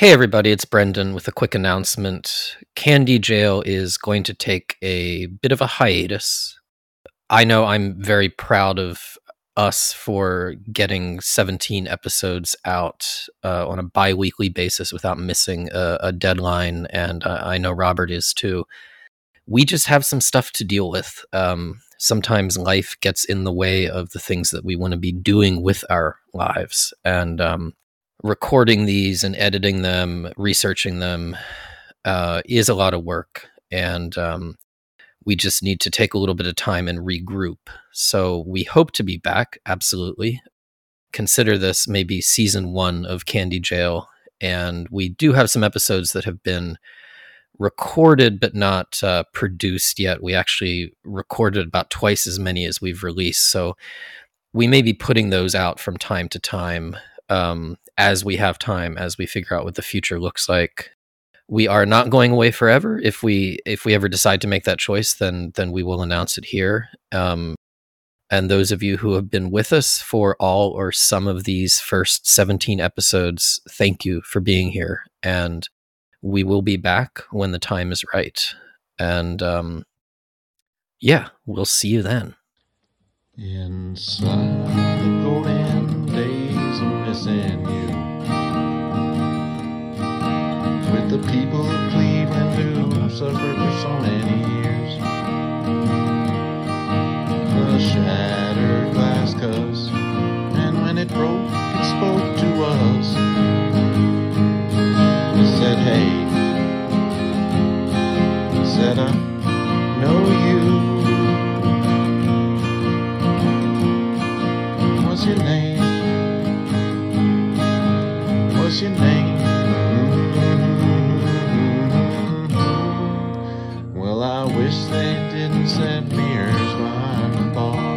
Hey, everybody, it's Brendan with a quick announcement. Candy Jail is going to take a bit of a hiatus. I know I'm very proud of us for getting 17 episodes out uh, on a bi weekly basis without missing a, a deadline, and I know Robert is too. We just have some stuff to deal with. Um, sometimes life gets in the way of the things that we want to be doing with our lives. And um, recording these and editing them, researching them uh, is a lot of work. And um, we just need to take a little bit of time and regroup. So we hope to be back, absolutely. Consider this maybe season one of Candy Jail. And we do have some episodes that have been recorded but not uh, produced yet. We actually recorded about twice as many as we've released. So we may be putting those out from time to time um, as we have time, as we figure out what the future looks like. We are not going away forever. If we if we ever decide to make that choice, then then we will announce it here. Um, and those of you who have been with us for all or some of these first 17 episodes, thank you for being here. And we will be back when the time is right. And um, yeah, we'll see you then. Inside the golden of missing you. With the people of Cleveland who suffered for so many years. The shattered glass cups, and when it broke, it spoke to us. It said, hey, it said, I know you. What's your name? your name? Well, I wish they didn't set me here's why